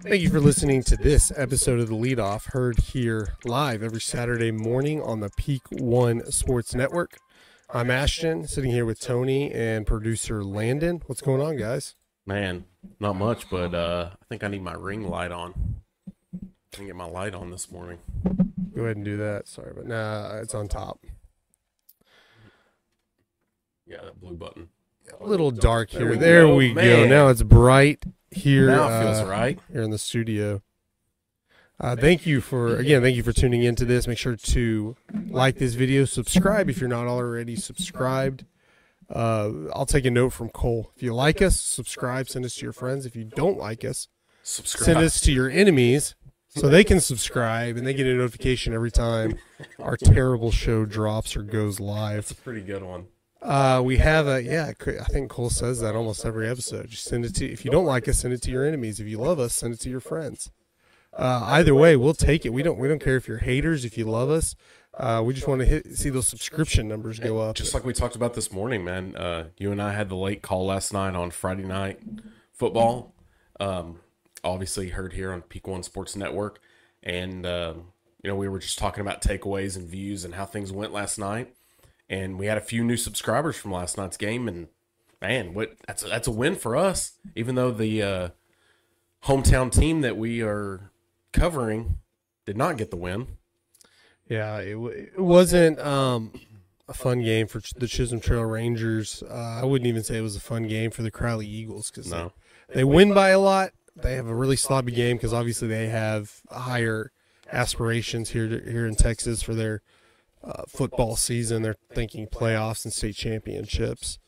Thank you for listening to this episode of The Lead Off, heard here live every Saturday morning on the Peak One Sports Network. I'm Ashton, sitting here with Tony and producer Landen. What's going on, guys? Man, not much, but uh, I think I need my ring light on. Didn't get my light on this morning. Go ahead and do that. Sorry, but nah, it's on top. Yeah, that blue button. A little dark There here. we There go, we go. Now it's bright here. Now it feels uh, right. here in the studio. Uh, thank you for again. Thank you for tuning into this. Make sure to like this video, subscribe if you're not already subscribed. Uh, I'll take a note from Cole. If you like us, subscribe. Send us to your friends. If you don't like us, Subscribe. send us to your enemies so they can subscribe and they get a notification every time our terrible show drops or goes live. It's a pretty good one. Uh, we have a yeah. I think Cole says that almost every episode. Just send it to if you don't like us, send it to your enemies. If you love us, send it to your friends. Uh, either way, we'll take it. We don't we don't care if you're haters. If you love us, uh, we just want to hit see those subscription numbers go up. Just like we talked about this morning, man. Uh, you and I had the late call last night on Friday night football. Um, obviously heard here on Peak One Sports Network, and um, you know we were just talking about takeaways and views and how things went last night. And we had a few new subscribers from last night's game, and man, what that's a, that's a win for us. Even though the uh, hometown team that we are covering did not get the win. Yeah, it, w- it wasn't um, a fun game for the Chisholm Trail Rangers. Uh, I wouldn't even say it was a fun game for the Crowley Eagles because No. they win by a lot. They have a really sloppy game because obviously they have higher aspirations here to, here in Texas for their uh, football season. They're thinking playoffs and state championships.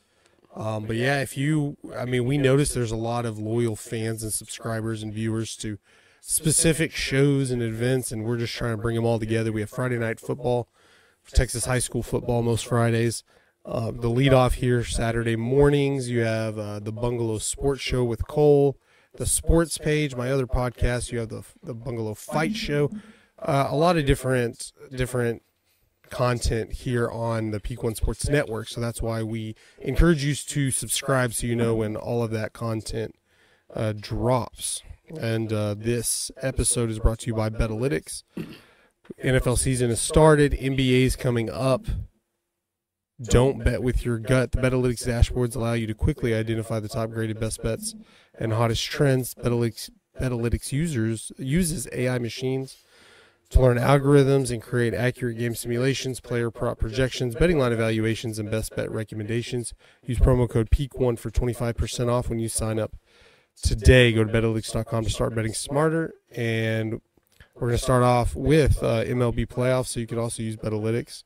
Um, but yeah, if you, I mean, we noticed there's a lot of loyal fans and subscribers and viewers to specific shows and events, and we're just trying to bring them all together. We have Friday night football, Texas high school football most Fridays. Uh, the lead off here Saturday mornings. You have uh, the Bungalow Sports Show with Cole, the Sports Page, my other podcast. You have the the Bungalow Fight Show. Uh, a lot of different different content here on the Peak One Sports Network. So that's why we encourage you to subscribe so you know when all of that content uh, drops. And uh, this episode is brought to you by Betalytics. NFL season has started. NBA is coming up. Don't bet with your gut. The Betalytics dashboards allow you to quickly identify the top graded best bets and hottest trends. Betalytics, Betalytics users uses AI machines to learn algorithms and create accurate game simulations, player prop projections, betting line evaluations, and best bet recommendations. Use promo code PEAK1 for 25% off when you sign up today. Go to betalytics.com to start betting smarter. And we're going to start off with uh, MLB playoffs, so you could also use Betalytics.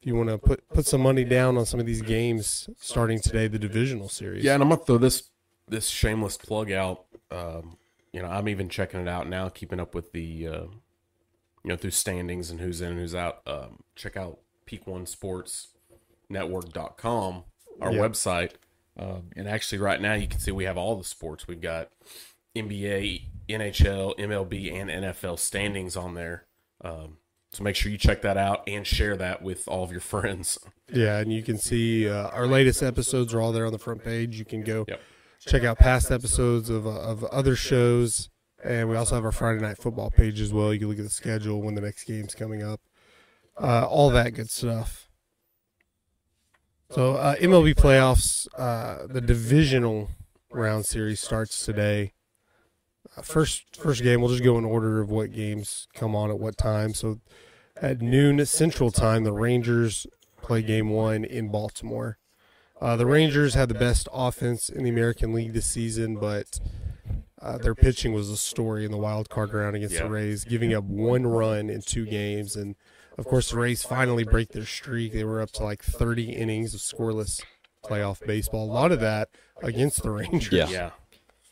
If you want to put, put some money down on some of these games starting today, the divisional series. Yeah, and I'm gonna throw this this shameless plug out. Um, you know, I'm even checking it out now, keeping up with the uh, you know through standings and who's in and who's out. Um, check out Peak One Sports Network.com, our Yeah. website. Um, and actually, right now you can see we have all the sports. We've got NBA, NHL, MLB, and NFL standings on there. Um, so make sure you check that out and share that with all of your friends. Yeah, and you can see uh, our latest episodes are all there on the front page. You can go Yep. check out past episodes of, uh, of other shows, and we also have our Friday night football page as well. You can look at the schedule when the next game's coming up, uh, all that good stuff. So uh, MLB playoffs, uh, the divisional round series starts today. Uh, first first game, we'll just go in order of what games come on at what time. So at noon Central Time, the Rangers play game one in Baltimore. Uh, the Rangers had the best offense in the American League this season, but uh, their pitching was a story in the wild card round against Yeah. the Rays, giving up one run in two games. And of course, the Rays finally break their streak. They were up to like 30 innings of scoreless playoff baseball. A lot of that against the Rangers. Yeah. yeah.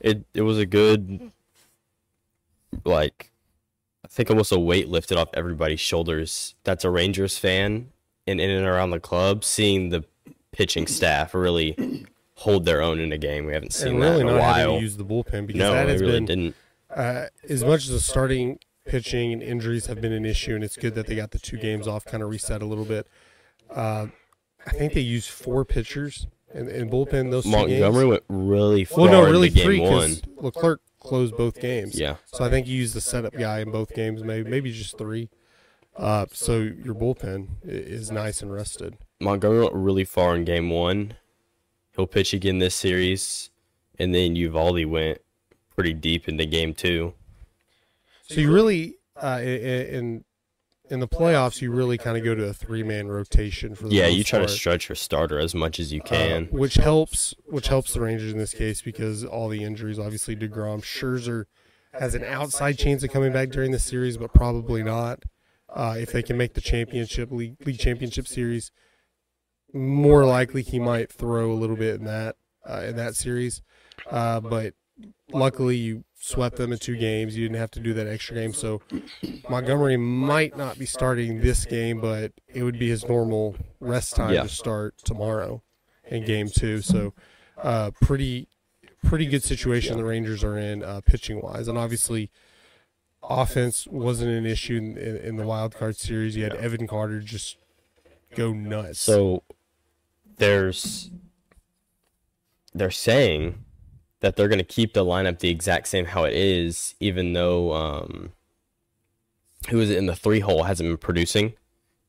it it was a good like I think almost a weight lifted off everybody's shoulders. That's a Rangers fan and in and around the club, seeing the pitching staff really hold their own in a game. We haven't seen and that really in a not having to use the bullpen because No, that has really been didn't. uh, as much as the starting pitching and injuries have been an issue, and it's good that they got the two games off, kind of reset a little bit. Uh, I think they used four pitchers and, in bullpen those two Montgomery went really far Well, no, really three because Leclerc close both games. Yeah. So I think you used the setup guy in both games, maybe maybe just three. Uh, so your bullpen is nice and rested. Montgomery went really far in game one. He'll pitch again this series, and then Eovaldi went pretty deep into game two. So you really uh, in in the playoffs, you really kind of go to a three man rotation for the Yeah, you try to stretch your starter as much as you Uh, can. which helps which helps the Rangers in this case because all the injuries. Obviously, Degrom, Scherzer has an outside chance of coming back during the series, but probably not. Uh, if they can make the championship league, league championship series, more likely he might throw a little bit in that uh, in that series. Uh, but luckily, you swept them in two games. You didn't have to do that extra game, so Montgomery might not be starting this game, but it would be his normal rest time Yeah. to start tomorrow in game two. So, uh, pretty pretty good situation the Rangers are in uh, pitching wise, and obviously. Offense wasn't an issue in, in, in the wild card series. You had Evan Carter just go nuts. So there's they're saying that they're going to keep the lineup the exact same how it is, even though um, who is it in the three hole hasn't been producing.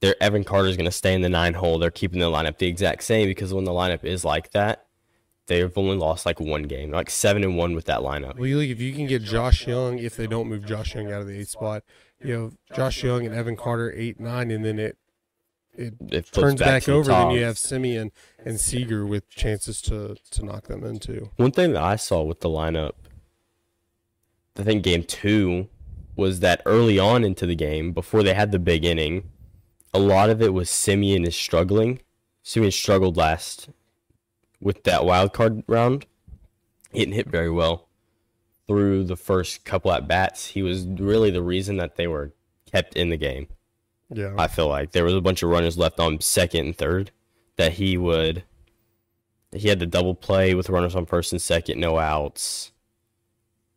Their Evan Carter's going to stay in the nine hole. They're keeping the lineup the exact same because when the lineup is like that, they've only lost like one game, like seven and one with that lineup. Well, you if you can get Josh Jung, if they don't move Josh Jung out of the eighth spot, you know Josh Jung and Evan Carter eight nine, and then it it It turns back, the over. Then you have Semien and Seager with chances to to knock them into. One thing that I saw with the lineup, I think game two, was that early on into the game, before they had the big inning, a lot of it was Semien is struggling. Semien struggled last with that wild card round. He didn't hit very well through the first couple at bats. He was really the reason that they were kept in the game. Yeah, I feel like there was a bunch of runners left on second and third that he would. He had the double play with runners on first and second, no outs.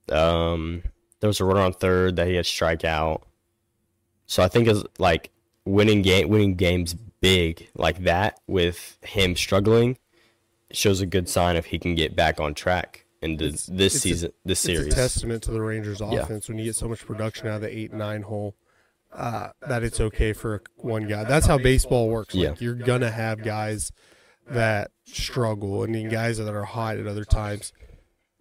Um, there was a runner on third that he had strike out. So I think it's like winning game, winning games big like that with him struggling shows a good sign if he can get back on track into It's- this it's a- season, this it's a series. testament to the Rangers' Yeah. offense when you get so much production out of the eight nine hole. Uh, that it's okay for one guy. That's how baseball works. Like Yeah. you're gonna have guys that struggle and then guys that are hot at other times.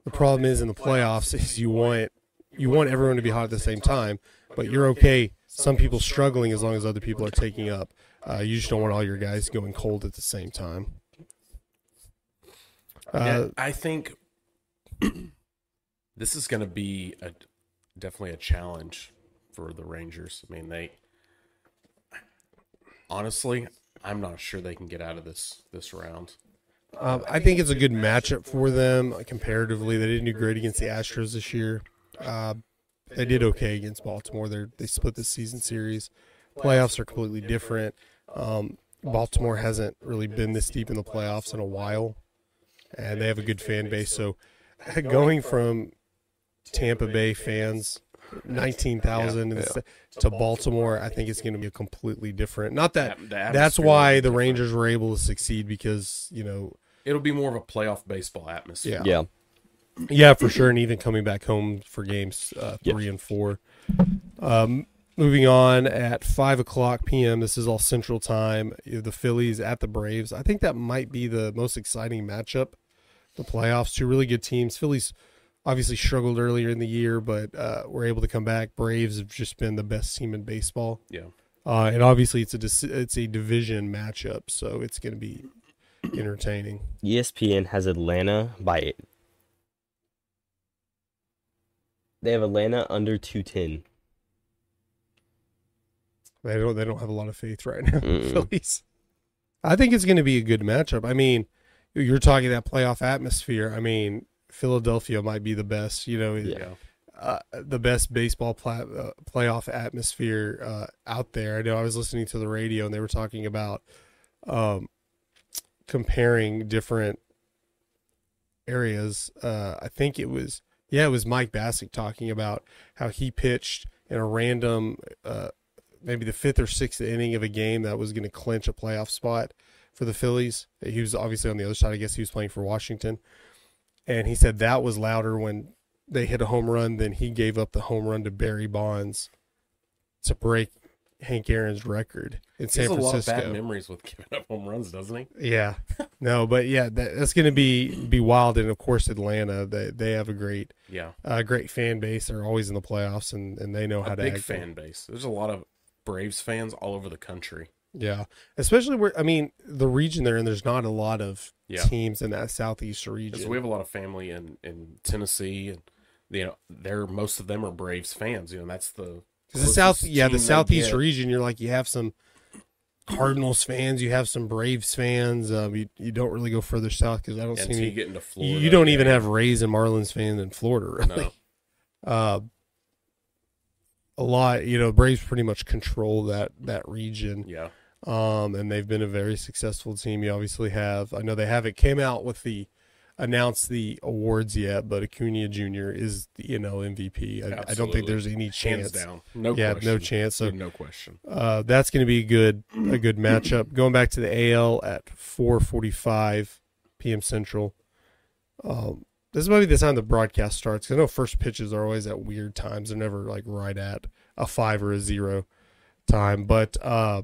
The problem is in the playoffs is you want you want everyone to be hot at the same time, but you're okay. Some people struggling as long as other people are taking up. Uh, you just don't want all your guys going cold at the same time. Uh, Yeah, I think this is going to be a definitely a challenge for the Rangers. I mean, they honestly, I'm not sure they can get out of this this round. Um, I think it's a good matchup for them comparatively. They didn't do great against the Astros this year. Uh, they did okay against Baltimore. They they split the season series. Playoffs are completely different. Um, Baltimore hasn't really been this deep in the playoffs in a while, and they have a good fan base. So, going from Tampa Bay fans, nineteen thousand, to Baltimore, I think it's going to be a completely different. Not that The that's why will be the different. Rangers were able to succeed because you know It'll be more of a playoff baseball atmosphere. Yeah. Yeah. Yeah, for sure, and even coming back home for games uh, Yep. three and four. Um, moving on at five o'clock p.m. This is all Central Time. The Phillies at the Braves. I think that might be the most exciting matchup. The playoffs, two really good teams. Phillies obviously struggled earlier in the year, but uh, were able to come back. Braves have just been the best team in baseball, Yeah. uh, and obviously it's a it's a division matchup, so it's going to be entertaining. ESPN has Atlanta by it. They have Atlanta under 210. They don't. They don't have a lot of faith right now. Phillies. I think it's going to be a good matchup. I mean, you're talking that playoff atmosphere. I mean, Philadelphia might be the best. You know, Yeah. Uh, the best baseball uh, playoff atmosphere uh, out there. I know I was listening to the radio and they were talking about um, comparing different areas. Uh, I think it was yeah, it was Mike Bacsik talking about how he pitched in a random, uh, maybe the fifth or sixth inning of a game that was going to clinch a playoff spot for the Phillies. He was obviously on the other side. I guess he was playing for Washington, and he said that was louder when they hit a home run, than he gave up the home run to Barry Bonds to break Hank Aaron's record in He San has a lot of bad memories with giving up home runs, doesn't he? Yeah, no, but yeah, that, that's going to be be wild, and of course Atlanta, they they have a great Yeah, uh, great fan base. They're always in the playoffs, and, and they know how a to big fan base. There's a lot of Braves fans all over the country. Yeah, especially where I mean the region they're in. There's not a lot of Yeah. teams in that southeast region. We have a lot of family in, in Tennessee, and you know, they're most of them are Braves fans. You know, that's the the south, yeah, the southeast region. You're like you have some Cardinals fans, you have some Braves fans. Um, you you don't really go further south because I don't see Until you any. get into You, Florida, you don't yeah, even have Rays and Marlins fans in Florida. Really. no. Uh, a lot, you know, Braves pretty much control that that region. Yeah, um, and they've been a very successful team. You obviously have. I know they haven't came out with the announced the awards yet, but Acuna Jr. is the know MVP. I, I don't think there's any chance. hands down, no yeah, question. no chance. So no question. uh, that's going to be a good a good matchup. Going back to the AL at 4:45 p.m. Central. Um, this might be the time the broadcast starts. 'cause I know first pitches are always at weird times. They're never like right at a five or a zero time. But uh,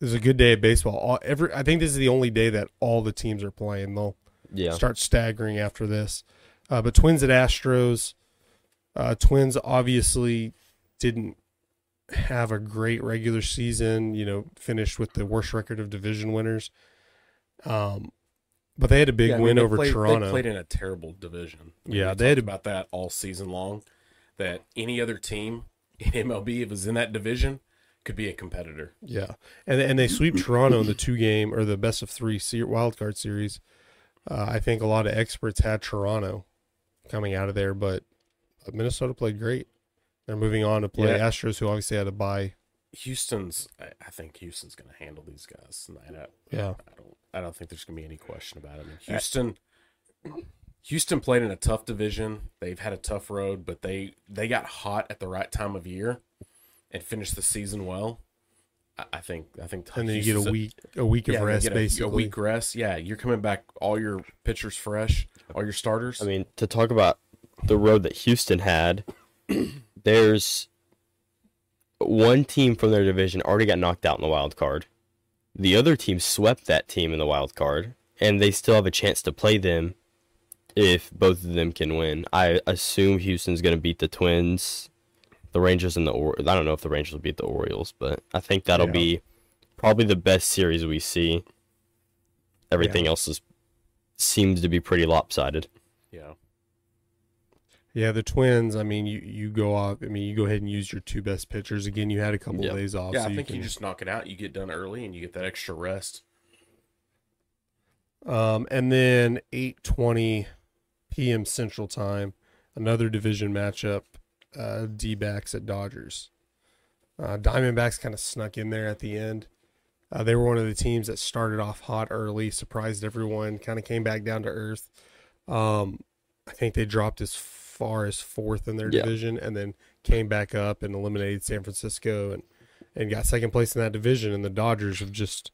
this is a good day of baseball. All, every I think this is the only day that all the teams are playing. They'll Yeah. start staggering after this. Uh, but Twins at Astros. Uh, Twins obviously didn't have a great regular season. You know, finished with the worst record of division winners. Um, but they had a big Yeah, I mean, win over played, Toronto. They played in a terrible division. I mean, Yeah, they had about that all season long. That any other team in MLB, if it was in that division, could be a competitor. Yeah, and and they sweep Toronto in the two game or the best of three se- wild card series. Uh, I think a lot of experts had Toronto coming out of there, but Minnesota played great. They're moving on to play Yeah. Astros, who obviously had to buy. Houston's, I, think Houston's going to handle these guys. I, Yeah, I don't, I don't think there's going to be any question about it. I mean, Houston, Houston played in a tough division. They've had a tough road, but they they got hot at the right time of year and finish the season well. I, I think, I think, and then you get a week a week of yeah, rest, a, basically. a week rest. Yeah, you're coming back, all your pitchers fresh, all your starters. I mean, to talk about the road that Houston had, there's one team from their division already got knocked out in the wild card. The other team swept that team in the wild card, and they still have a chance to play them if both of them can win. I assume Houston's going to beat the Twins, the Rangers, and the or- I don't know if the Rangers will beat the Orioles, but I think that'll Yeah. be probably the best series we see. Everything else is seems to be pretty lopsided. yeah, Yeah, the Twins. I mean, you you go off. I mean, you go ahead and use your two best pitchers again. You had a couple Yeah. of days off. yeah. so I think can, you just knock it out. You get done early, and you get that extra rest. Um, and then 8:20 p.m. Central Time, another division matchup. Uh, D-backs at Dodgers. Uh, Diamondbacks kind of snuck in there at the end. Uh, they were one of the teams that started off hot early, surprised everyone, kind of came back down to earth. Um, I think they dropped as far as fourth in their Yeah. division, and then came back up and eliminated San Francisco and and got second place in that division. And the Dodgers have just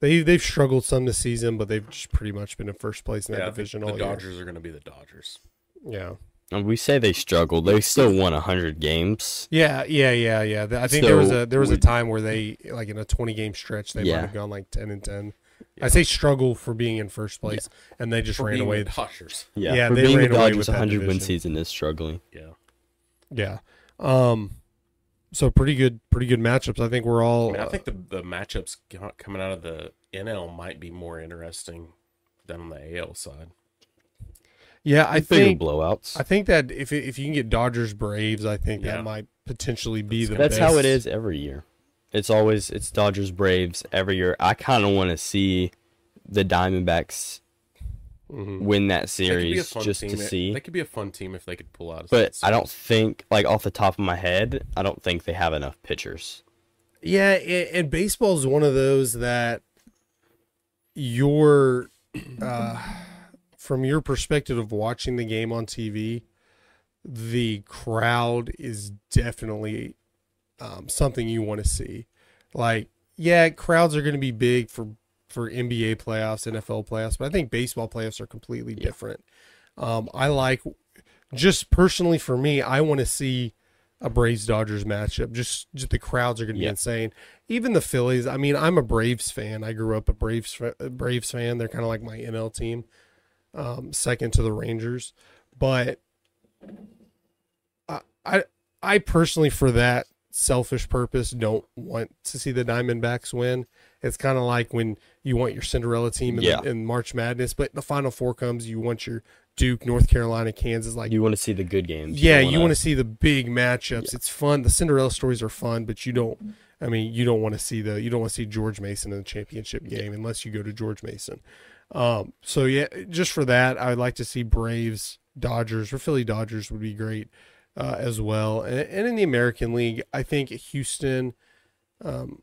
they they've struggled some this season, but they've just pretty much been in first place in that Yeah, division all year. The Dodgers are going to be the Dodgers. Yeah. And we say they struggled. They still won hundred games. Yeah, yeah, yeah, yeah. I think there was a there was a time where they like in a twenty game stretch they Yeah. might have gone like ten and ten. Yeah. I say struggle for being in first place, and they just For ran being away. the Dodgers. Yeah, Yeah, for they being ran the away with a hundred win division. season is struggling. Yeah. Yeah. Um. So pretty good, pretty good matchups. I think we're I, all. mean, I think the the matchups coming out of the NL might be more interesting than on the AL side. Yeah, I think blowouts. I think that if if you can get Dodgers Braves, I think Yeah. that might potentially be the best. That's best. how it is every year. It's always it's Dodgers Braves every year. I kind of want to see the Diamondbacks Mhm. win that They could be a series fun just team. to see. They could be a fun team if they could pull out. a But I don't think like off the top of my head, I don't think they have enough pitchers. Yeah, and, and baseball is one of those that your uh, from your perspective of watching the game on TV, the crowd is definitely um, something you want to see. Like, yeah, crowds are going to be big for for NBA playoffs, NFL playoffs, but I think baseball playoffs are completely different. Um, I like just personally for me, I want to see a Braves Dodgers matchup. Just, just the crowds are going to be Yeah. insane. Even the Phillies. I mean, I'm a Braves fan. I grew up a Braves Braves fan. They're kind of like my NL team, um, second to the Rangers. But I, I, I personally, for that selfish purpose, don't want to see the Diamondbacks win. It's kind of like when you want your Cinderella team in, Yeah. the, in March Madness, but the Final Four comes, you want your Duke, North Carolina, Kansas. Like, You want to see the good games. yeah, you want to see the big matchups. It's fun. The Cinderella stories are fun, but you don't. I mean, you don't want to see the you don't want to see George Mason in the championship game unless you go to George Mason. Um, so yeah, just for that, I would like to see Braves, Dodgers, or Philly Dodgers would be great uh, as well. And, and in the American League, I think Houston, um,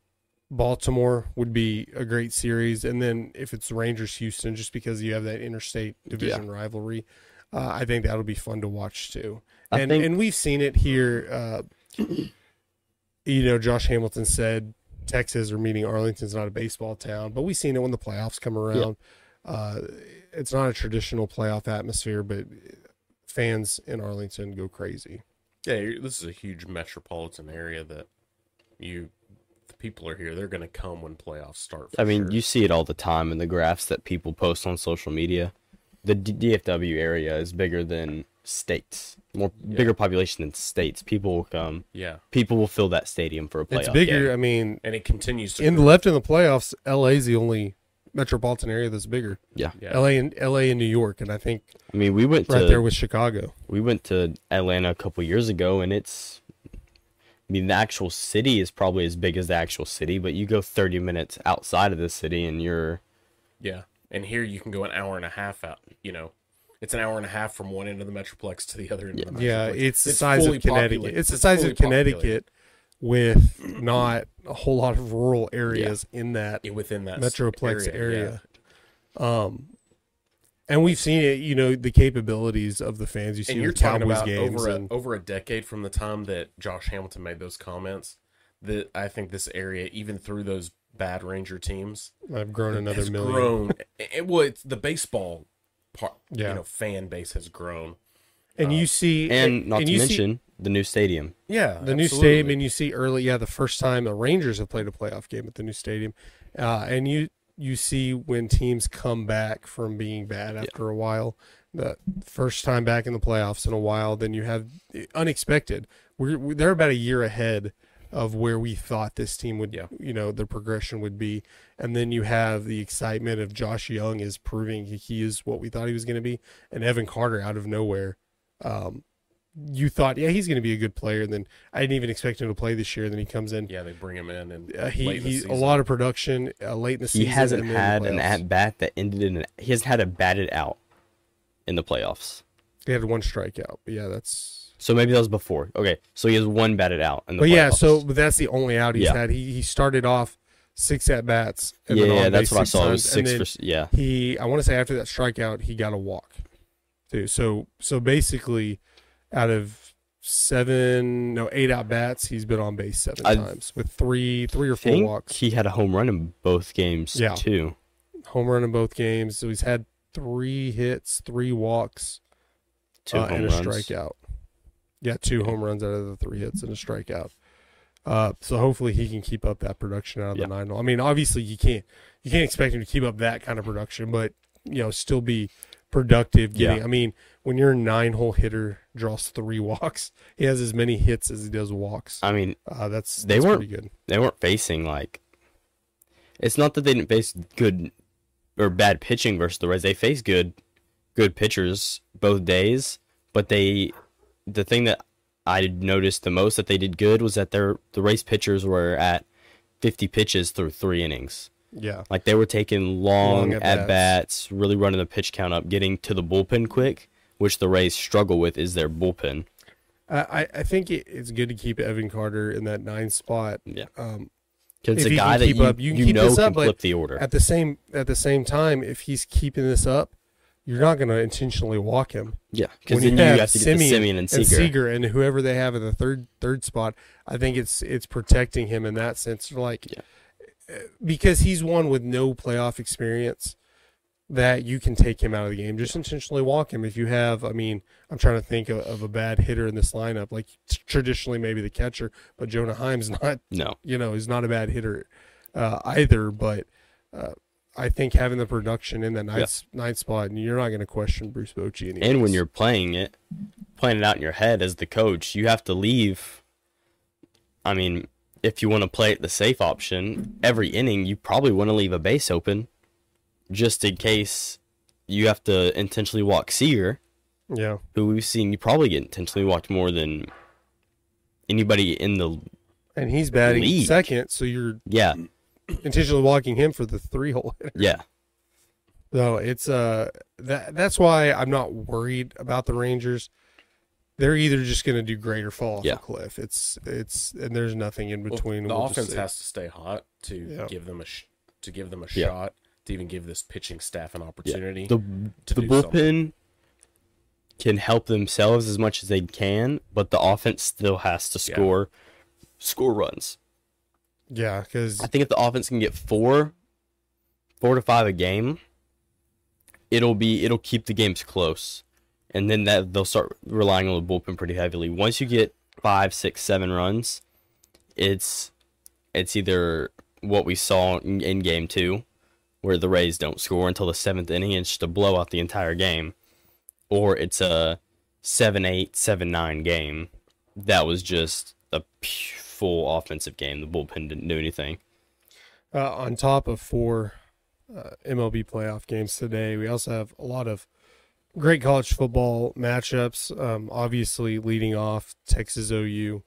Baltimore would be a great series. And then if it's Rangers, Houston, just because you have that interstate division rivalry, uh, I think that'll be fun to watch too. I And think- and we've seen it here. Uh, you know, Josh Hamilton said Texas or meaning Arlington's not a baseball town, but we've seen it when the playoffs come around. Uh, it's not a traditional playoff atmosphere, but fans in Arlington go crazy. Yeah, this is a huge metropolitan area that you, the people are here. They're going to come when playoffs start. I mean, sure. you see it all the time in the graphs that people post on social media. The D- DFW area is bigger than states, more bigger population than states. People will come. yeah, People will fill that stadium for a playoff. It's bigger. game. I mean, and it continues to. in the grow. left in the playoffs, LA's the only metropolitan area that's bigger. Yeah. yeah, LA and LA and New York, and I think I mean, we went right to there with Chicago. we went to Atlanta a couple years ago, and it's. I mean, the actual city is probably as big as the actual city, but you go 30 minutes outside of the city, and you're yeah. And here you can go an hour and a half out. You know, it's an hour and a half from one end of the metroplex to the other end of the metroplex. Yeah, it's the size of Connecticut. populated. It's the size of Connecticut with not a whole lot of rural areas in that populated within that metroplex area. area. Um, and we've seen it. You know the capabilities of the fans. You see and you're with talking Cowboys about games over a, over a decade from the time that Josh Hamilton made those comments. That I think this area, even through those bad Ranger teams, I've grown another has million. grown. it, well, it's the baseball part. Yeah. you know, fan base has grown. And you see, and not to you see mention the new stadium. Yeah, the new stadium, and you see early. Yeah, the first time the Rangers have played a playoff game at the new stadium, uh, and you you see when teams come back from being bad after a while. The first time back in the playoffs in a while, then you have unexpected. We're, we they're about a year ahead of where we thought this team would, Yeah. you know, the progression would be, and then you have the excitement of Josh Jung is proving he is what we thought he was going to be, and Evan Carter out of nowhere. Um, you thought, yeah, he's going to be a good player. And then I didn't even expect him to play this year. And then he comes in. Yeah, they bring him in and Uh, he late in the he a lot of production uh, late in the season. He hasn't and then in the had an at bat that ended in. An, he hasn't had a batted out in the playoffs. He had one strikeout. But yeah, that's. So maybe that was before. Okay, so he has one batted out in the But playoffs. yeah, so but that's the only out he's Yeah. had. He he started off six at bats. yeah, yeah, that's what I six saw. It was times, and six then for yeah. He I want to say after that strikeout, he got a walk. Too. So so basically, out of seven no eight at bats, he's been on base seven I times with three three or four walks. he had a home run in both games Yeah. too. home run in both games. So he's had three hits, three walks, Two uh, and a runs. strikeout. Yeah, two home runs out of the three hits and a strikeout. Uh, so hopefully he can keep up that production out of Yeah. the nine. I mean, obviously you can't you can't expect him to keep up that kind of production, but you know, still be productive. Getting, Yeah. I mean, when you're a nine hole hitter, draws three walks, he has as many hits as he does walks. I mean, Uh, that's They that's weren't- pretty good. they weren't facing like. It's not that they didn't face good or bad pitching versus the Rays. They faced good, good pitchers both days. But they, the thing that I noticed the most that they did good was that their the race pitchers were at 50 pitches through three innings. Yeah, Like they were taking long, Long at bats, really running the pitch count up, getting to the bullpen quick, which the Rays struggle with is their bullpen. I I think it, it's good to keep Evan Carter in that nine spot. Yeah. Um, it's a guy that you, up, you you keep know this can up, but flip the order. at the same at the same time, if he's keeping this up, you're not going to intentionally walk him. yeah, because then you have to get the Semien and and Seager. Seager and whoever they have in the third third spot, I think it's it's protecting him in that sense. Like Yeah. because he's one with no playoff experience. That you can take him out of the game. Just intentionally walk him. If you have, I mean, I'm trying to think of, of a bad hitter in this lineup. Like t- traditionally, maybe the catcher, but Jonah Heim's not. No. You know, he's not a bad hitter uh, either. But uh, I think having the production in that ninth, ninth spot, and you're not going to question Bruce Bochy. Anyways. And when you're playing it, playing it out in your head as the coach, you have to leave. I mean, if you want to play it the safe option, every inning you probably want to leave a base open, just in case you have to intentionally walk Seager, yeah, who we've seen you probably get intentionally walked more than anybody in the and he's batting League. second, so you're yeah intentionally walking him for the three hole hitter. yeah No, it's uh that that's why I'm not worried about the Rangers. They're either just going to do great or fall off Yeah. a cliff. It's it's and there's nothing in Well, between. the We'll offense has to stay hot to Yeah. give them a sh- to give them a Yeah. shot to even give this pitching staff an opportunity. the to the do bullpen something. can help themselves as much as they can, but the offense still has to Yeah. score score runs. yeah, because I think if the offense can get four, four to five a game, it'll be it'll keep the games close, and then that they'll start relying on the bullpen pretty heavily. Once you get five, six, seven runs, it's it's either what we saw in, in game two, where the Rays don't score until the seventh inning and a blowout the entire game, or it's a seven eight, seven nine game that was just a full offensive game. The bullpen didn't do anything. uh, on top of four uh, MLB playoff games today, we also have a lot of great college football matchups. Um, obviously, leading off Texas OU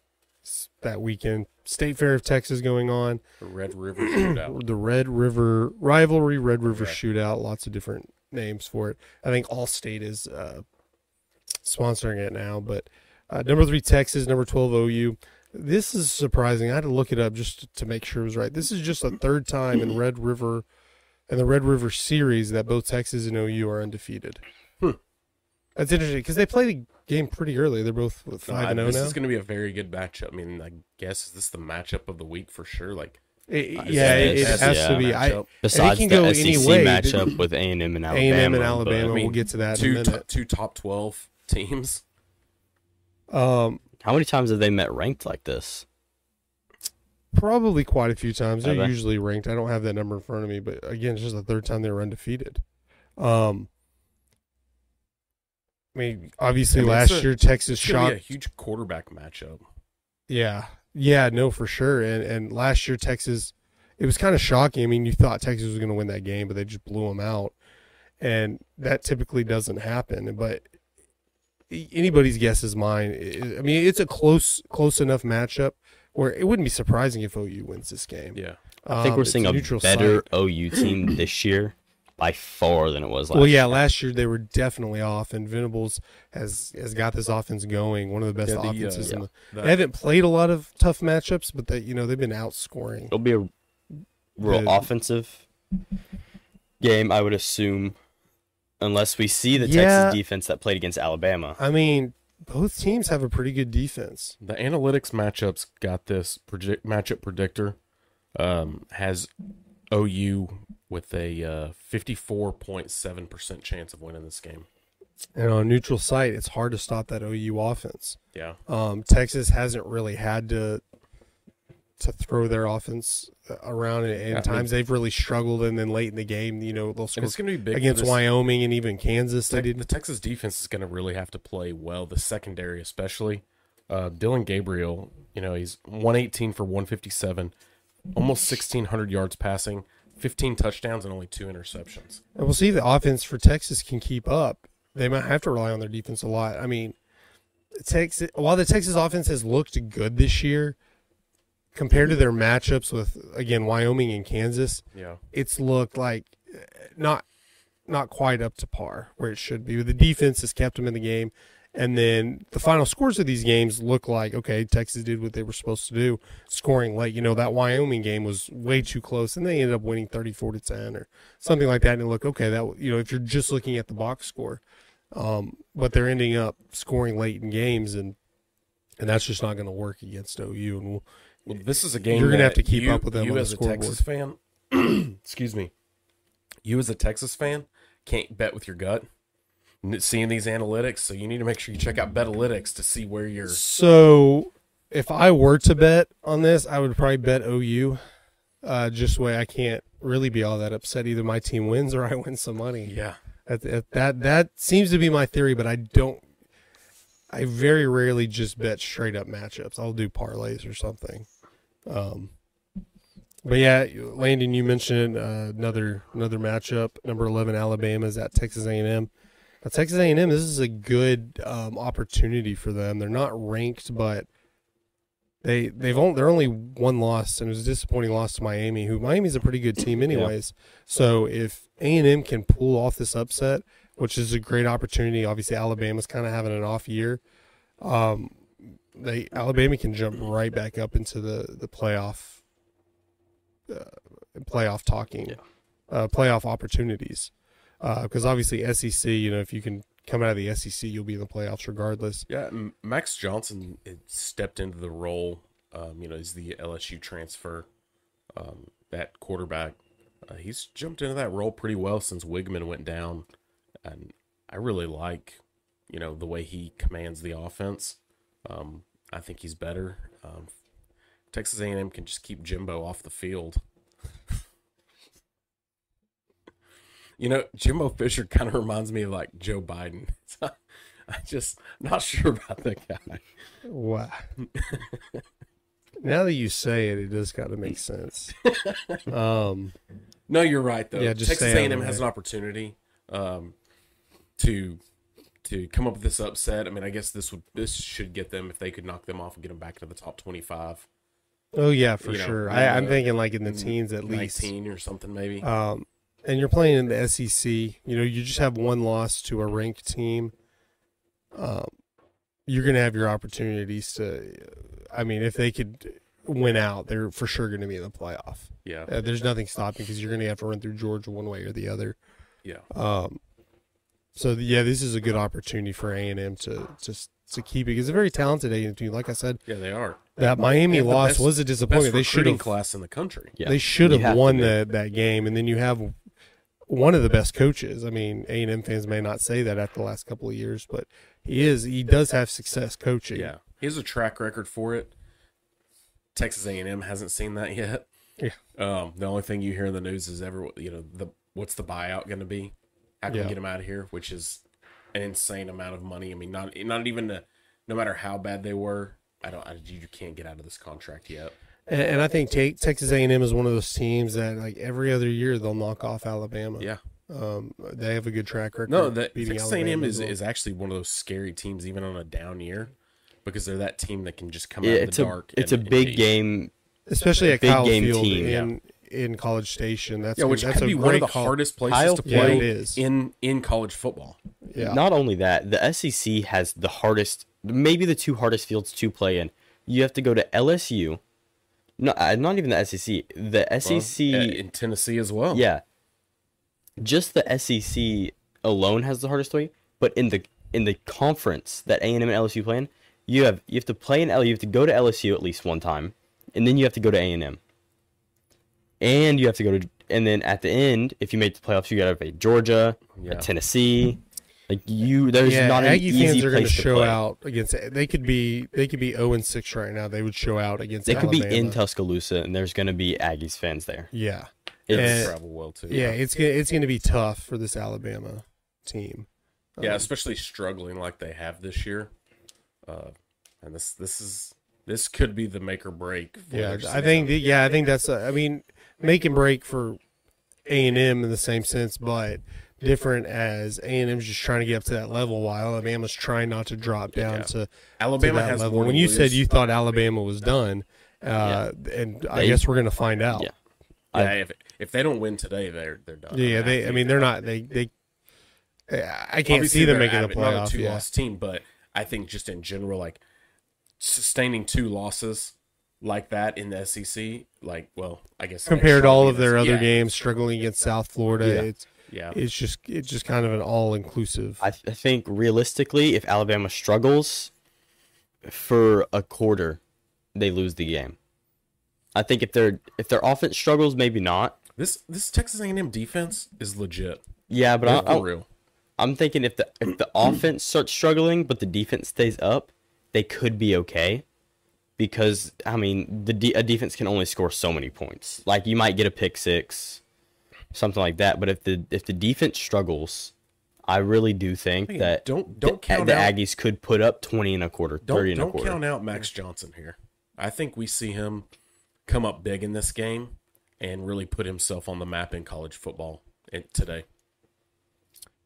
that weekend, State Fair of Texas going on. The Red River Shootout. the Red River rivalry, Red River Correct. Shootout, lots of different names for it. I think Allstate is uh, sponsoring it now, but uh, number three Texas, number twelve OU. This is surprising. I had to look it up just to make sure it was right. This is just the third time in Red River, and the Red River series that both Texas and OU are undefeated. That's interesting because they play the game pretty early. They're both what, five and zero this now. is going to be a very good matchup. I mean, I guess is this the matchup of the week for sure? Like, It- uh, yeah, it, it has yeah. to be. I, matchup? Besides can the go SEC any way. matchup with A and M and Alabama, A&M and but- Alabama. I mean, we'll get to that two a to- two top twelve teams. Um, How many times have they met ranked like this? probably quite a few times. They're Have usually ranked. I don't have that number in front of me, but again, it's just the third time they were undefeated. Um, I mean, obviously I mean, last a- year Texas It's going to be a shocked. huge quarterback matchup. Yeah, yeah, no, for sure. And and last year Texas, it was kind of shocking. I mean, you thought Texas was going to win that game, but they just blew them out, and that typically doesn't happen. But anybody's guess is mine. I I mean, it's a close close enough matchup where it wouldn't be surprising if OU wins this game. Yeah. I think Um, we're seeing a neutral better site. OU team this year by far than it was last. Well, yeah, year. last year they were definitely off, and Venables has has got this offense going. One of the best Yeah, the, uh, offenses. in yeah. the, The- they haven't played a lot of tough matchups, but they you know they've been outscoring. it'll be a real The- offensive game, I would assume, unless we see the Yeah. Texas defense that played against Alabama. I mean, both teams have a pretty good defense. The analytics matchups got this predict, matchup predictor um, has OU with a uh, 54.7% chance of winning this game. And on a neutral site, it's hard to stop that OU offense. Yeah. Um, Texas hasn't really had to to throw their offense uh, around, and, and Yeah, I times they've really struggled. And then late in the game, you know, they'll score it's to be big against Wyoming and even Kansas. Did the Texas defense is going to really have to play well, the secondary especially. Uh, Dillon Gabriel, you know, he's 118 for 157, almost 1,600 yards passing, 15 touchdowns, and only two interceptions. And we'll see if the offense for Texas can keep up. They might have to rely on their defense a lot. I mean, Texas while the Texas offense has looked good this year compared to their matchups with again Wyoming and Kansas, Yeah. it's looked like uh, not not quite up to par where it should be. The defense has kept them in the game. And then the final scores of these games look like okay, Texas did what they were supposed to do, scoring late. You know that Wyoming game was way too close, and they ended up winning thirty-four to ten or something like that. And it looked okay. That you know if you're just looking at the box score, um, but they're ending up scoring late in games, and and that's just not going to work against OU. And we'll, Well, this is a game You're gonna have to keep you, up with them You on the as a scoreboard. Texas fan, excuse me, you as a Texas fan can't bet with your gut. Seeing these analytics, so you need to make sure you check out Betalytics to see where you're. So if I were to bet on this, I would probably bet OU. Uh, just way I can't really be all that upset. Either my team wins or I win some money. Yeah, That, that that that seems to be my theory, but I don't. I very rarely just bet straight up matchups. I'll do parlays or something. Um, but yeah, Landen, you mentioned uh, another another matchup. Number eleven Alabama is at Texas A and M. Now, Texas A and M, this is a good um, opportunity for them. They're not ranked, but they they've only they're only one loss, and it was a disappointing loss to Miami. Who Miami's a pretty good team, anyways. So if A and M can pull off this upset, which is a great opportunity, obviously Alabama's kind of having an off year. Um, they Alabama can jump right back up into the the playoff uh, playoff talking, Yeah. uh, playoff opportunities. Because obviously SEC, you know, if you can come out of the SEC, you'll be in the playoffs regardless. yeah. Max Johnson uh, stepped into the role. Um, you know, he's the LSU transfer. Um, that quarterback, uh, he's jumped into that role pretty well since Weigman went down, and I really like, you know, the way he commands the offense. Um, I think he's better. Um, Texas A&M can just keep Jimbo off the field. you know, Jimbo Fisher kind of reminds me of like Joe Biden. I just not sure about that guy. Wow. now that you say it, it does kind of make sense. Um, No, you're right though. Yeah, Texas A&M has an opportunity um, to to come up with this upset. I mean, I guess this would this should get them if they could knock them off and get them back to the top 25, oh yeah, for You know, sure. I, I'm uh, thinking like in the teens at least. 19 or something maybe. Um, and you're playing in the SEC. You know, you just have one loss to a ranked team. Um, you're going to have your opportunities to. I mean, if they could win out, they're for sure going to be in the playoff. yeah, Uh, there's nothing stopping because you're going to have to run through Georgia one way or the other. yeah. Um, so yeah, this is a good opportunity for A and M to just to keep it. It's a very talented A and M team. Like I said, Yeah, they are. that Miami They have the loss best- was a Best disappointment. They should have class in the country. Yeah. they should have have won that that game, and then you have one of the best coaches. I mean, A and M fans may not say that after the last couple of years, but he is. He does have success coaching. Yeah, he has a track record for it. Texas A&M hasn't seen that yet. Yeah. Um, the only thing you hear in the news is ever you know the what's the buyout going to be? How can Yeah. we get him out of here? Which is an insane amount of money. I mean, not not even the, no matter how bad they were. I don't. I, you can't get out of this contract yet. And, and I think Ta Texas A and M is one of those teams that like every other year they'll knock off Alabama. Yeah. um, they have a good track record. No, that beating Texas Alabama A&M is, well. is actually one of those scary teams, even on a down year, because they're that team that can just come Yeah, out of it's the a dark. it's and- a big beat. game. especially at big Kyle game Field team, in in College Station. That's Yeah, which that's could a be one of the col- hardest places Kyle to Field play is. in in college football. Yeah, Not only that, the SEC has the hardest, maybe the two hardest fields to play in. You have to go to LSU. No, uh, not even the SEC. The SEC. uh, in Tennessee as well. Yeah. Just the SEC alone has the hardest way, but in the in the conference that A and M and LSU play in, you have you have to play in L. You have to go to LSU at least one time, and then you have to go to A and M. And you have to go to, and then at the end, if you make the playoffs, you got to play Georgia, Yeah. Tennessee. Like you, there's yeah. not an Aggie easy fans are going to show play. out against. They could be they could be zero and six right now. They would show out against. They could be in Tuscaloosa, and there's going to be Aggies fans there. Yeah, They It's, And- travel well too. yeah. It's gonna it's going to be tough for this Alabama team. yeah, Um, especially struggling like they have this year. Uh, and this this is this could be the make or break. For Yeah, I think. season. that- Yeah, I think that's. uh, I mean, make and break for A and M in the same sense, but different as A and M's just trying to get up to that level, while Alabama's trying not to drop down Yeah. to, to Alabama that has level. When to you said you thought Alabama was done, uh, and I They- guess we're going to find out. Yeah. yeah, if if they don't win today, they're they're done. Yeah, they. I mean, they're not. They. They. I can't see them they're making the avid- not a two Yeah. loss team, but I think just in general, like sustaining two losses like that in the SEC, like well, I guess Compared to all of their other yeah, games, struggling against South Florida, Yeah. it's Yeah, it's just it's just kind of an all inclusive. I, th- I think realistically, if Alabama struggles for a quarter, they lose the game. I think if their if their offense struggles, maybe not. this this Texas A&M defense is legit. Yeah, but They're I, I, for real. I'm thinking if the if the offense starts struggling, but the defense stays up, they could be okay. Because I mean, the de- a defense can only score so many points. Like you might get a pick six, something like that. But if the if the defense struggles, I really do think Hey, that don't- don't the, count the out- Aggies could put up twenty and a quarter, Don't thirty and a quarter. don't count out Max Johnson here. I think we see him come up big in this game and really put himself on the map in college football today.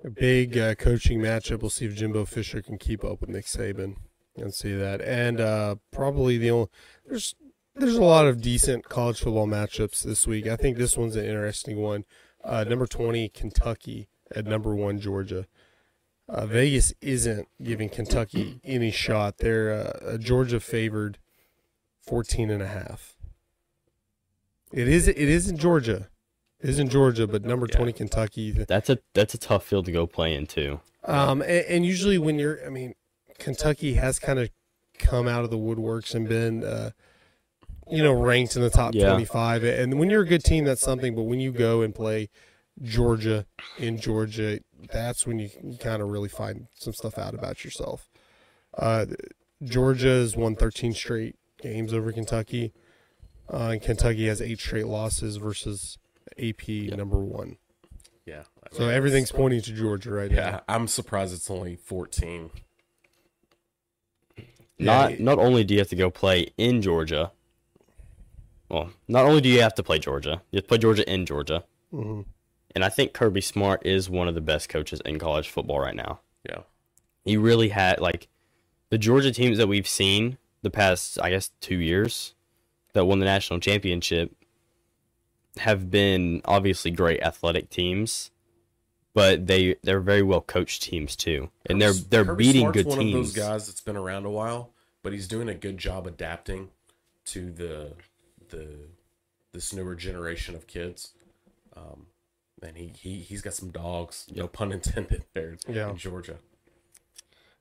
A big uh, coaching matchup. We'll see if Jimbo Fisher can keep up with Nick Saban and see that. And uh, probably the only there's there's a lot of decent college football matchups this week. I think this one's an interesting one. Uh, number twenty Kentucky at number one Georgia. Uh, Vegas isn't giving Kentucky any shot. They're uh, a Georgia favored 14 and a half. It is it is in Georgia. It is in Georgia, but number 20 Kentucky That's a that's a tough field to go play in too. um, and, and usually when you're, I mean, Kentucky has kind of come out of the woodworks and been, uh, you know, ranked in the top Yeah. 25. And when you're a good team, that's something. But when you go and play Georgia in Georgia, that's when you, you kind of really find some stuff out about yourself. Uh, Georgia has won 13 straight games over Kentucky, uh, and Kentucky has eight straight losses versus AP number one. Yeah. I So everything's pointing to Georgia right now. Yeah, I'm surprised it's only 14. Not Yeah. not only do you have to go play in Georgia. Well, not only do you have to play Georgia, you have to play Georgia in Georgia. hmm And I think Kirby Smart is one of the best coaches in college football right now. Yeah. He really had like the Georgia teams that we've seen the past, I guess, two years that won the national championship have been obviously great athletic teams, but they they're very well coached teams too, and they're they're Kirby beating Smart's good one teams. of those guys that's been around a while, but he's doing a good job adapting to the the this newer generation of kids. Um, and he, he he's got some dogs, no pun intended, there Yeah. in Georgia.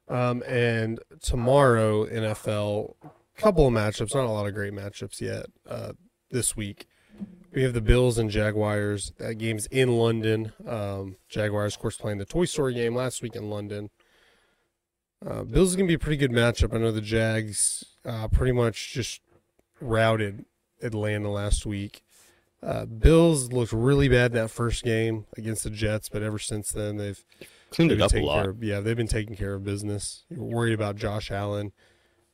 Um, and tomorrow, NFL, couple of matchups, not a lot of great matchups yet. Uh, this week, we have the Bills and Jaguars. That game's in London. Um, Jaguars, of course, playing the Toy Story game last week in London. Uh, Bills is gonna be a pretty good matchup. I know the Jags uh, pretty much just routed Atlanta last week. Uh, Bills looked really bad in that first game against the Jets, but ever since then they've Cleaned They've it been up a taking lot. care of- yeah, they've been taking care of business. You're worried about Josh Allen,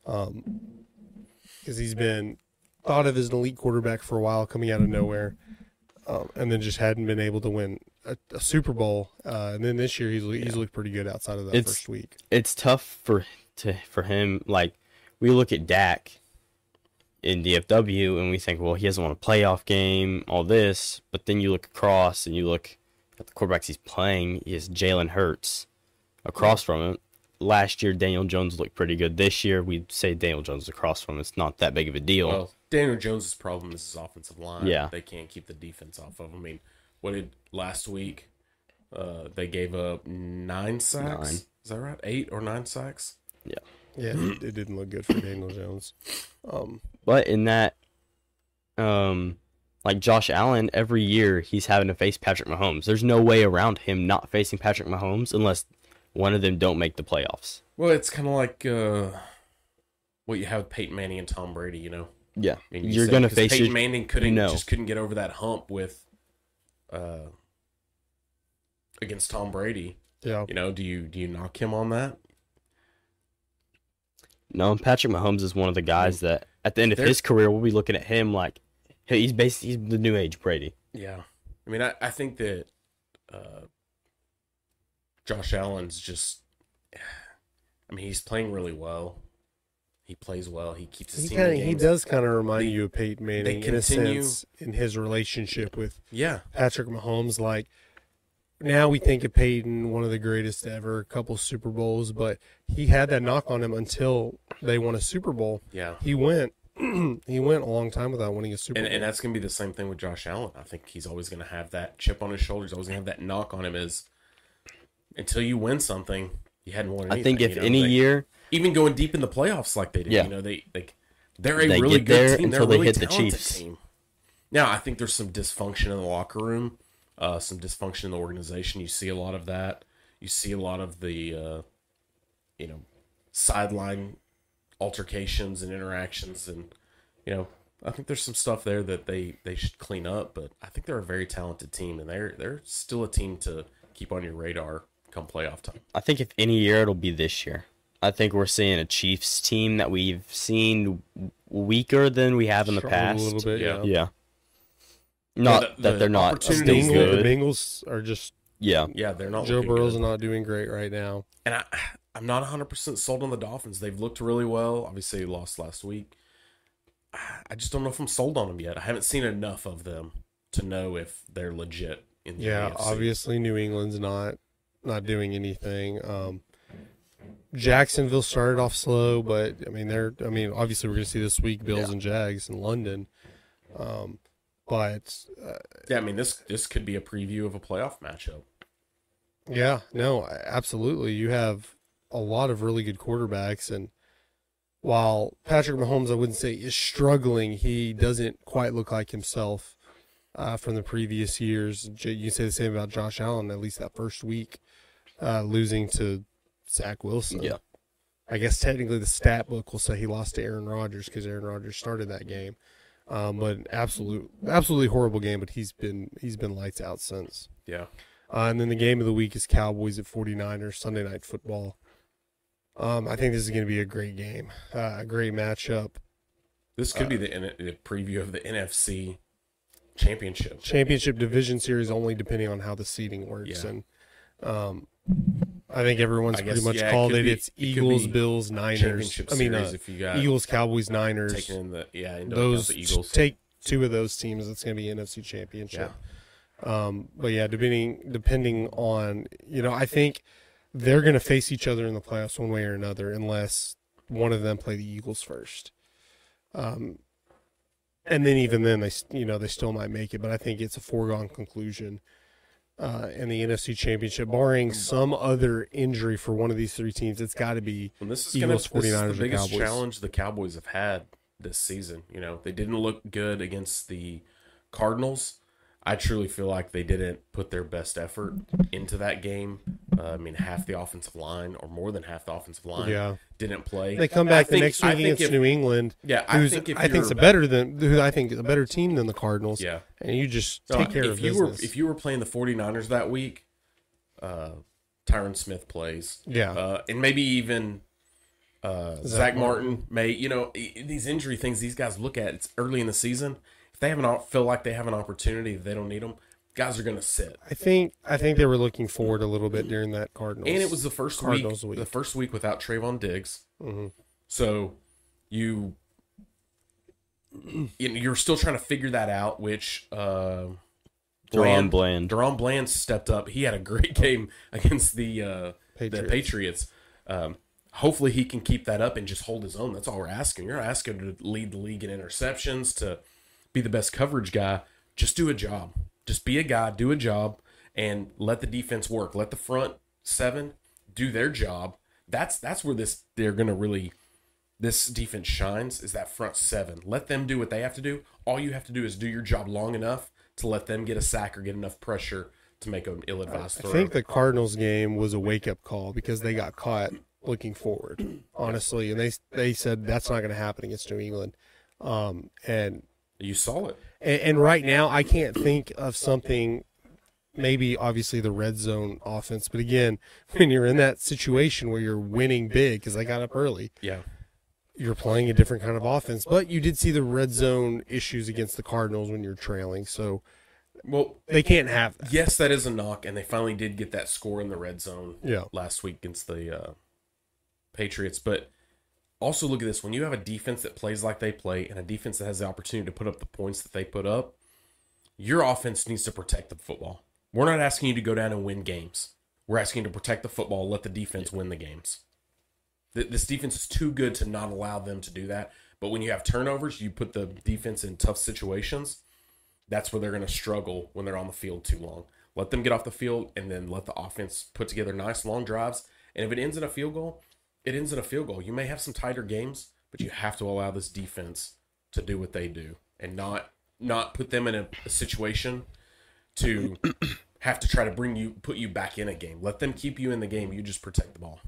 because he's been thought of as an elite quarterback for a while, coming out of nowhere, um, and then just hadn't been able to win a, a Super Bowl. Uh, and then this year, he's he's looked pretty good outside of that It's- first week. it's tough for to for him. Like we look at Dak in DFW and we think, well, he hasn't won a playoff game, all this. But then you look across and you look at the quarterbacks he's playing. He has Jalen Hurts across from him. Last year, Daniel Jones looked pretty good. This year, we'd say Daniel Jones across from him. It's not that big of a deal. Well, Daniel Jones' problem is his offensive line. Yeah. They can't keep the defense off of him. I mean, what did last week? Uh, they gave up nine sacks. Nine. Is that right? Eight or nine sacks? Yeah, it, it didn't look good for Daniel Jones. Um, But in that, um, like Josh Allen, every year he's having to face Patrick Mahomes. There's no way around him not facing Patrick Mahomes unless one of them don't make the playoffs. Well, it's kind of like uh, what you have with Peyton Manning and Tom Brady. You know, Yeah, I mean, you you're gonna face Peyton your Manning couldn't no. just couldn't get over that hump with uh against Tom Brady. yeah, You know, do you do you knock him on that? No. Patrick Mahomes is one of the guys that at the end of There- his career we'll be looking at him like hey, he's basically he's the new age Brady. Yeah, I mean, I, I think that uh, Josh Allen's just. I mean, he's playing really well. He plays well. He keeps his he team Kinda, he does kind of remind They- you of Peyton Manning in a sense in his relationship with Yeah, Patrick Mahomes. Like now we think of Peyton, one of the greatest ever, a couple Super Bowls, but he had that knock on him until they won a Super Bowl. yeah. He went he went a long time without winning a Super And, Bowl. and that's going to be the same thing with Josh Allen. I think he's always going to have that chip on his shoulder. He's always going to have that knock on him. Is until you win something, you hadn't won. Anything, I think if you know? any They- year even going deep in the playoffs like they did, Yeah. you know, they they they're a They really get good there team. until they're a they really hit the talented Chiefs. Team. Now I think there's some dysfunction in the locker room uh, some dysfunction in the organization. You see a lot of that. You see a lot of the, uh, you know, sideline altercations and interactions, and you know, I think there's some stuff there that they they should clean up. But I think they're a very talented team, and they're they're still a team to keep on your radar come playoff time. I think if any year, it'll be this year. I think we're seeing a Chiefs team that we've seen weaker than we have in the Struggled past. a little bit. Yeah. Yeah, Yeah. Not the- that the they're not opportunities still Bengals, the. Bengals are just Yeah. Yeah, they're not Joe Burrow's good. not doing great right now. and I, I'm not 100% sold on the Dolphins. They've looked really well. Obviously, they lost last week. I just don't know if I'm sold on them yet. I haven't seen enough of them to know if they're legit in the Yeah, AFC. obviously New England's not not doing anything. Um, Jacksonville started off slow, but I mean they're I mean obviously we're gonna see this week Bills Yeah. and Jags in London. Um, but uh, Yeah, I mean this this could be a preview of a playoff matchup. yeah, no, absolutely. You have a lot of really good quarterbacks, and while Patrick Mahomes, I wouldn't say is struggling, he doesn't quite look like himself uh, from the previous years. You can say the same about Josh Allen, at least that first week, uh, losing to Zach Wilson. Yeah. I guess technically the stat book will say he lost to Aaron Rodgers because Aaron Rodgers started that game. Um, but an absolute, absolutely horrible game. But he's been he's been lights out since. Yeah. Uh, and then the game of the week is Cowboys at 49ers, Sunday night football. Um, I think this is going to be a great game, uh, a great matchup. This could be the, the preview of the NFC championship. Championship division series only depending on how the seeding works. Yeah. And um, I think everyone's I pretty guess, much yeah, called could it. be- It's it Eagles, Bills, Niners. I mean, uh, if you got Eagles, Cowboys, Niners. taking in the yeah, Those the Eagles. take two of those teams. It's going to be NFC Championship. Um, but yeah, depending depending on you know, I think they're going to face each other in the playoffs one way or another, unless one of them play the Eagles first. Um, and then even then, they you know they still might make it, but I think it's a foregone conclusion. Uh, in the NFC Championship, barring some other injury for one of these three teams, it's got to be And this is Eagles, gonna, this is 49ers, or the biggest Cowboys. challenge the Cowboys have had this season. You know, they didn't look good against the Cardinals. I truly feel like they didn't put their best effort into that game. Uh, I mean, half the offensive line, or more than half the offensive line, Yeah. didn't play. They come I back the think- next week against if- New England. Yeah, I think if I think's you're- a better than who I think is a better team than the Cardinals. Yeah. and you just No, take care if of you business. were if you were playing the 49ers that week, uh, Tyron Smith plays. Yeah. Uh, and maybe even uh, Zach, Martin. may you know these injury things these guys look at it's early in the season. If they haven't feel like they have an opportunity, they don't need them. Guys are going to sit. I think I think they were looking forward a little bit during that Cardinals. And it was the first Cardinals week, week. the first week without Trevon Diggs. hmm So you you know, you're still trying to figure that out, which uh, DaRon Bland. DaRon Bland stepped up. He had a great game against the uh, the Patriots. Patriots. Um, hopefully, he can keep that up and just hold his own. That's all we're asking. You're asking to lead the league in interceptions, to be the best coverage guy. Just do a job. Just be a guy. Do a job, and let the defense work. Let the front seven do their job. That's that's where this they're gonna really this defense shines is that front seven. Let them do what they have to do. All you have to do is do your job long enough to let them get a sack or get enough pressure to make an ill-advised I throw. think the Cardinals game was a wake up call because they got caught looking forward, honestly, and they they said that's not going to happen against New England. Um, and, you saw it. and and right now I can't think of something. Maybe obviously the red zone offense, but again, when you're in that situation where you're winning big because I got up early, Yeah. you're playing a different kind of offense. But you did see the red zone issues against the Cardinals when you're trailing, so Well, they can't have that. yes, that is a knock, and they finally did get that score in the red zone Yeah. last week against the uh, Patriots. But also look at this: when you have a defense that plays like they play, and a defense that has the opportunity to put up the points that they put up, your offense needs to protect the football. We're not asking you to go down and win games. We're asking you to protect the football, let the defense win the games. This defense is too good to not allow them to do that. But when you have turnovers, you put the defense in tough situations. That's where they're going to struggle when they're on the field too long. Let them get off the field and then let the offense put together nice long drives. And if it ends in a field goal, it ends in a field goal. You may have some tighter games, but you have to allow this defense to do what they do and not not put them in a, a situation to have to try to bring you put you back in a game. Let them keep you in the game. You just protect the ball.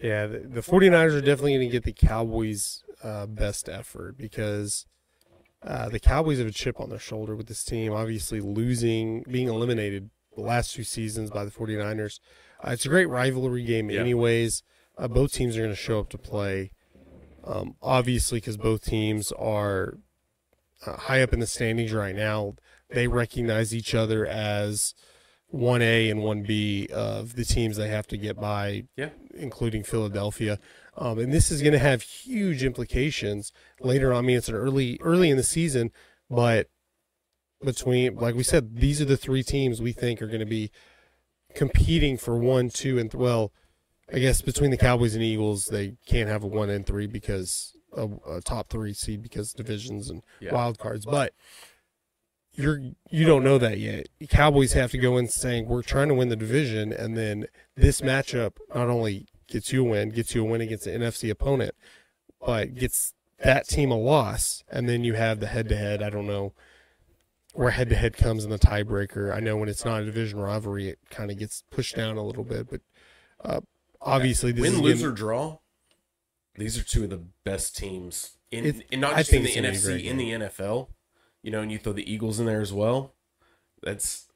Yeah, the, the 49ers are definitely going to get the Cowboys' uh, best effort because uh, the Cowboys have a chip on their shoulder with this team. Obviously, losing, being eliminated the last two seasons by the 49ers. Uh, it's a great rivalry game, Yeah. anyways. Uh, both teams are going to show up to play. Um, obviously, because both teams are uh, high up in the standings right now, they recognize each other as 1A and 1B of the teams they have to get by Yeah. including Philadelphia. Um, and this is going to have huge implications later on. I mean, it's an early early in the season, but between like we said, these are the three teams we think are going to be competing for one, two, and th- well, I guess between the Cowboys and Eagles, they can't have a one and three because a, a top three seed because divisions and Yeah. wild cards, but. You're you don't know that yet. Cowboys have to go in saying we're trying to win the division, and then this matchup not only gets you a win, gets you a win against an NFC opponent, but gets that team a loss, and then you have the head to head. I don't know where head to head comes in the tiebreaker. I know when it's not a division rivalry, it kind of gets pushed down a little bit, but uh, obviously this Win, is lose, gonna- or draw. These are two of the best teams in, It- and not just in the it's gonna be a NFC, in the NFL. You know, and you throw the Eagles in there as well. That's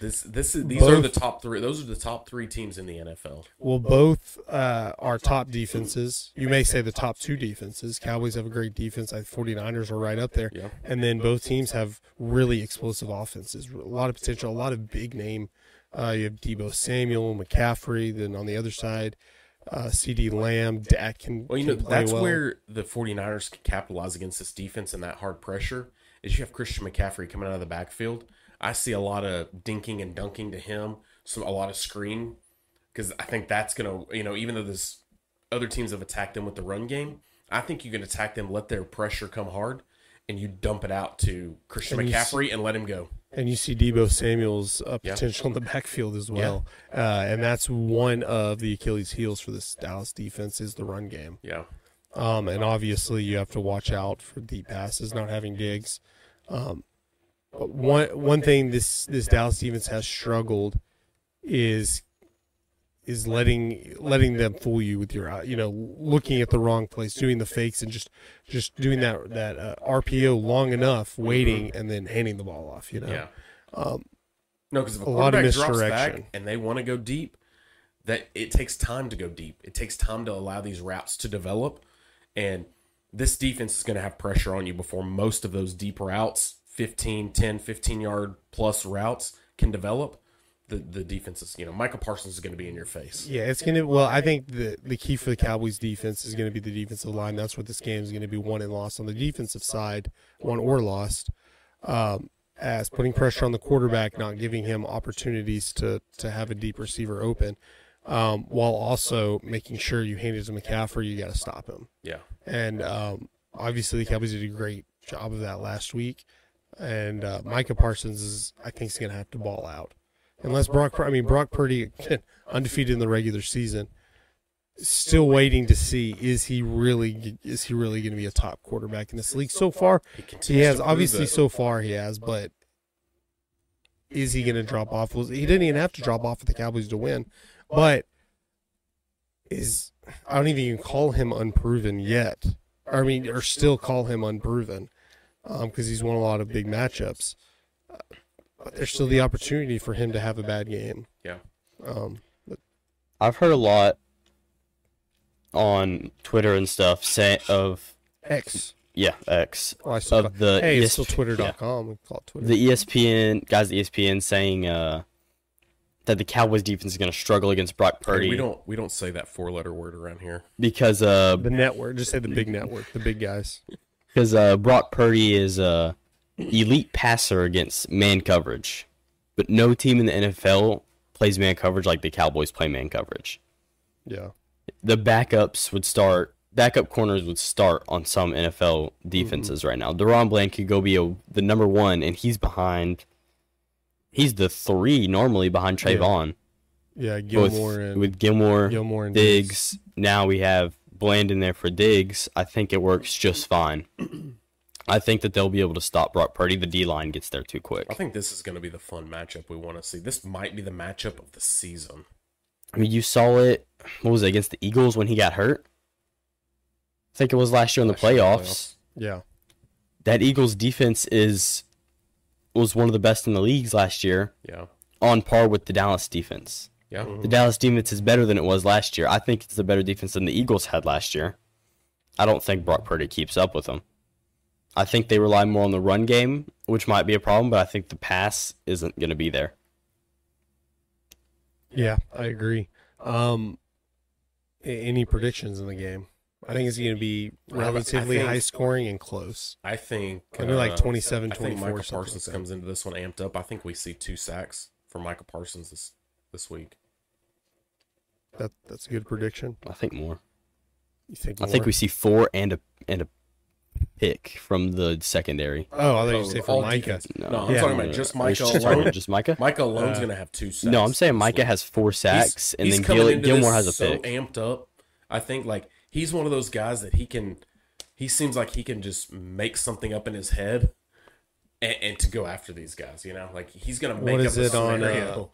this. This is these are the top three. Those are the top three teams in the NFL. Well, both uh, are top defenses. You may say the top two defenses. Cowboys have a great defense. I 49ers are right up there. Yeah. And then both teams have really explosive offenses. A lot of potential, a lot of big name. Uh, you have Deebo Samuel, McCaffrey. Then on the other side, uh, CeeDee Lamb, Dak can, Well, you know, can play that's well. where the 49ers can capitalize against this defense and that hard pressure is you have Christian McCaffrey coming out of the backfield. I see a lot of dinking and dunking to him, some a lot of screen because I think that's going to, you know, even though this other teams have attacked them with the run game, I think you can attack them, let their pressure come hard, and you dump it out to Christian And McCaffrey and let him go. And you see Deebo Samuel's uh, Yeah. potential in the backfield as well. Uh, and that's one of the Achilles heels for this Dallas defense is the run game. Yeah. Um, and obviously, you have to watch out for deep passes, not having Diggs. Um, but one one thing this this Dallas defense has struggled is is letting letting them fool you with your you know looking at the wrong place, doing the fakes, and just just doing that that uh, RPO long enough, waiting, and then handing the ball off. You know, Yeah. Um, No, because if a, A lot of quarterback drops misdirection. back and they want to go deep, that it takes time to go deep. It takes time to allow these routes to develop, and this defense is going to have pressure on you before most of those deep routes, 15, 10, 15 yard plus routes can develop. The the defense is, you know, Micah Parsons is going to be in your face. Yeah, it's gonna. Well, I think the the key for the Cowboys defense is going to be the defensive line. That's what this game is going to be won and lost on the defensive side, won or lost. Um, as putting pressure on the quarterback, not giving him opportunities to to have a deep receiver open, um, while also making sure you hand it to McCaffrey. You got to stop him. Yeah. And um, obviously, the Cowboys did a great job of that last week. And uh, Micah Parsons is, I think, is going to have to ball out, unless Brock. I mean, Brock Purdy undefeated in the regular season. Still waiting to see is he really is he really going to be a top quarterback in this league? So far, He, he has. Obviously, so far he has, but is he going to drop off? He didn't even have to drop off with the Cowboys to win, but is I don't even call him unproven yet. I mean, or still call him unproven um, because he's won a lot of big matchups. Uh, But there's still the opportunity for him to have a bad game. Yeah. Um, but I've heard a lot on Twitter and stuff say of X. yeah X Oh, I still of the hey, it's still Twitter.com. We call it Twitter. the ESPN guys at ESPN saying uh, that the Cowboys defense is going to struggle against Brock Hey, Purdy we don't we don't say that four letter word around here. because uh the network. Just say the big network. The big guys. because uh, Brock Purdy is a elite passer against man coverage, but no team in the NFL plays man coverage like the Cowboys play man coverage. Yeah. The backups would start. Backup corners would start on some NFL defenses right now. DaRon Bland could go be a, the number one, and he's behind. He's the three normally behind Yeah. Trevon. Yeah. with, Gilmore and with Gilmore, Gilmore and Diggs. Now we have Bland in there for Diggs. I think it works just fine. I think that they'll be able to stop Brock Purdy. The D line gets there too quick. I think this is going to be the fun matchup we want to see. This might be the matchup of the season. I mean, you saw it. What was it against the Eagles when he got hurt? I think it was last year in the Last year in the playoffs. Yeah. That Eagles defense is was one of the best in the leagues last year, Yeah. on par with the Dallas defense. Yeah. Mm-hmm. The Dallas defense is better than it was last year. I think it's a better defense than the Eagles had last year. I don't think Brock Purdy keeps up with them. I think they rely more on the run game, which might be a problem, but I think the pass isn't going to be there. Yeah, I agree. Um, any predictions in the game? I think it's going to be relatively think- high scoring and close. I think Maybe like uh, 27, I think 24, Micah Parsons like comes into this one amped up. I think we see two sacks for Micah Parsons this this week. That that's a good prediction. I think more. You think? I think we see four and a and a pick from the secondary. Oh, I thought you say for Micah. No, No, I'm Yeah. talking about just Micah just- alone. Just Micah. Micah alone's Uh, going to have two sacks. No, I'm saying Micah has four sacks, and he's then Gil- into Gilmore this has a so pick. amped up. I think like he's one of those guys that he can. He seems like he can just make something up in his head, and, and to go after these guys. You know, like he's gonna make What up is a it on, scenario.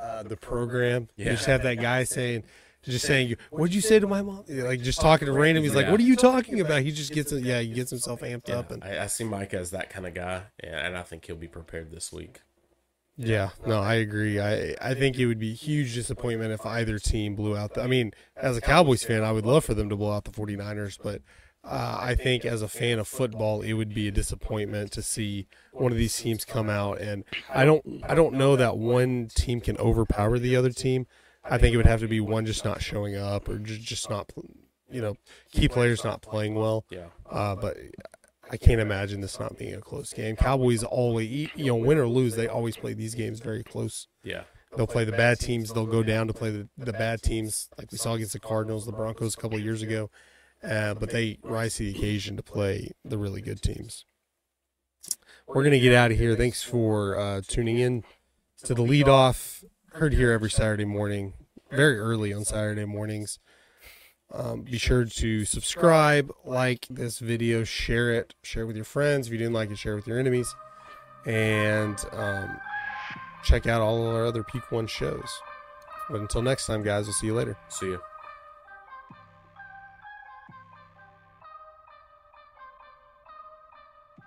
uh, the program. You just have that guy saying, just saying, "What'd you say to my mom?" Like just talking to random. He's like, "What are you talking about?" He just gets, yeah, he gets himself amped Yeah, up, and I, I see Micah as that kind of guy, and, and I think he'll be prepared this week. yeah, no, I agree. I I think it would be a huge disappointment if either team blew out. The, I mean, as a Cowboys fan, I would love for them to blow out the 49ers, but. Uh, I think as a fan of football, it would be a disappointment to see one of these teams come out, and I don't, I don't know that one team can overpower the other team. I think it would have to be one just not showing up or just, just not, you know, key players not playing well. Yeah, Uh, but I can't imagine this not being a close game. Cowboys always, you know, win or lose, they always play these games very close. yeah, They'll play the bad teams. They'll go down to play the, the bad teams, like we saw against the Cardinals, the Broncos a couple of years ago. Uh, but they rise to the occasion to play the really good teams. We're going to get out of here. Thanks for uh, tuning in to the lead off. Heard here every Saturday morning, very early on Saturday mornings. Um, be sure to subscribe, like this video, share it, share it with your friends. If you didn't like it, share it with your enemies. And um, check out all our other Peak One shows. But until next time, guys, we'll see you later. see you.